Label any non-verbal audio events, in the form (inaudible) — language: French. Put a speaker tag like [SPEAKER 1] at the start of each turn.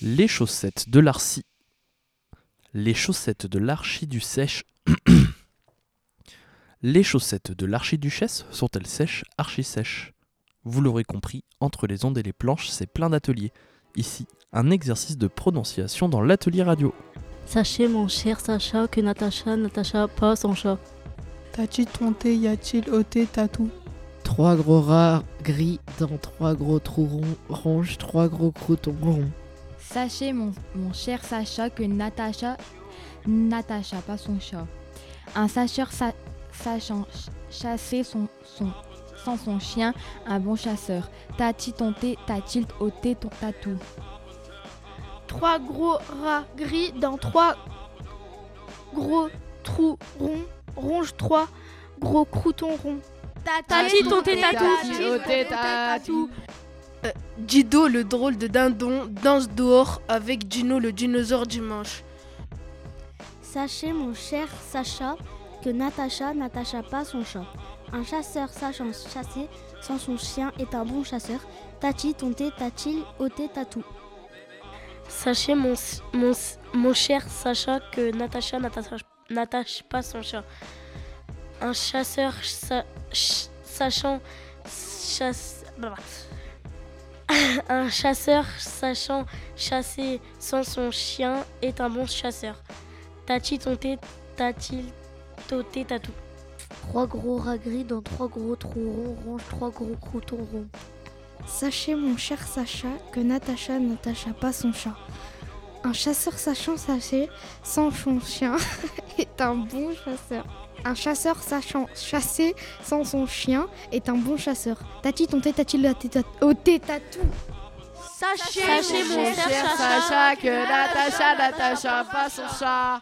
[SPEAKER 1] Les chaussettes de l'arci. Les chaussettes de l'archiduchesse. (clears throat) Les chaussettes de l'archiduchesse sont-elles sèches, archi sèches? Vous l'aurez compris, entre les ondes et les planches, c'est plein d'ateliers. Ici, un exercice de prononciation dans l'atelier radio.
[SPEAKER 2] Sachez, mon cher Sacha, que Natacha, Natacha pas son chat.
[SPEAKER 3] T'as-tu ton thé, y a-t-il ôté tatou
[SPEAKER 4] Trois gros rats gris dans trois gros trous ronds, ronge trois gros croutons ronds.
[SPEAKER 5] Sachez, mon, mon cher Sacha, que Natacha, Natacha, pas son chat. Un sacheur sa- sachant ch- chasser son, son, sans son chien, un bon chasseur. Tati ton thé, t'a-t-il ôté ton tatou
[SPEAKER 6] Trois gros rats gris dans trois gros trous ronds. Ronge trois gros croutons ronds.
[SPEAKER 2] Tati ton thé
[SPEAKER 6] tatou.
[SPEAKER 7] Dido, le drôle de dindon, danse dehors avec Gino, le dinosaure du manche.
[SPEAKER 8] Sachez, mon cher Sacha, que Natacha n'attacha pas son chat. Un chasseur sachant chasser sans son chien est un bon chasseur. Tati, ton thé, t'a-t-il ôté tatou
[SPEAKER 2] Sachez, mon, mon, mon cher Sacha, que Natacha n'attache n'attache pas son chat. Un chasseur sa- ch- sachant chasse- blablabla. Un chasseur sachant chasser sans son chien est un bon chasseur. Tati ton thé, t'a-t-il toté tatou
[SPEAKER 8] Trois gros rats gris dans trois gros trous ronds trois gros croutons ronds.
[SPEAKER 9] Sachez, mon cher Sacha, que Natacha n'attacha pas son chat. Un chasseur sachant chasser sans son chien un bon chasseur. Un chasseur sachant chasser sans son chien est un bon chasseur. Tati, ton thé, t'a-t-il ôté tatou
[SPEAKER 6] Sachez,
[SPEAKER 2] Sachez, mon cher Sacha,
[SPEAKER 7] que Natacha, Natacha, pas son chat.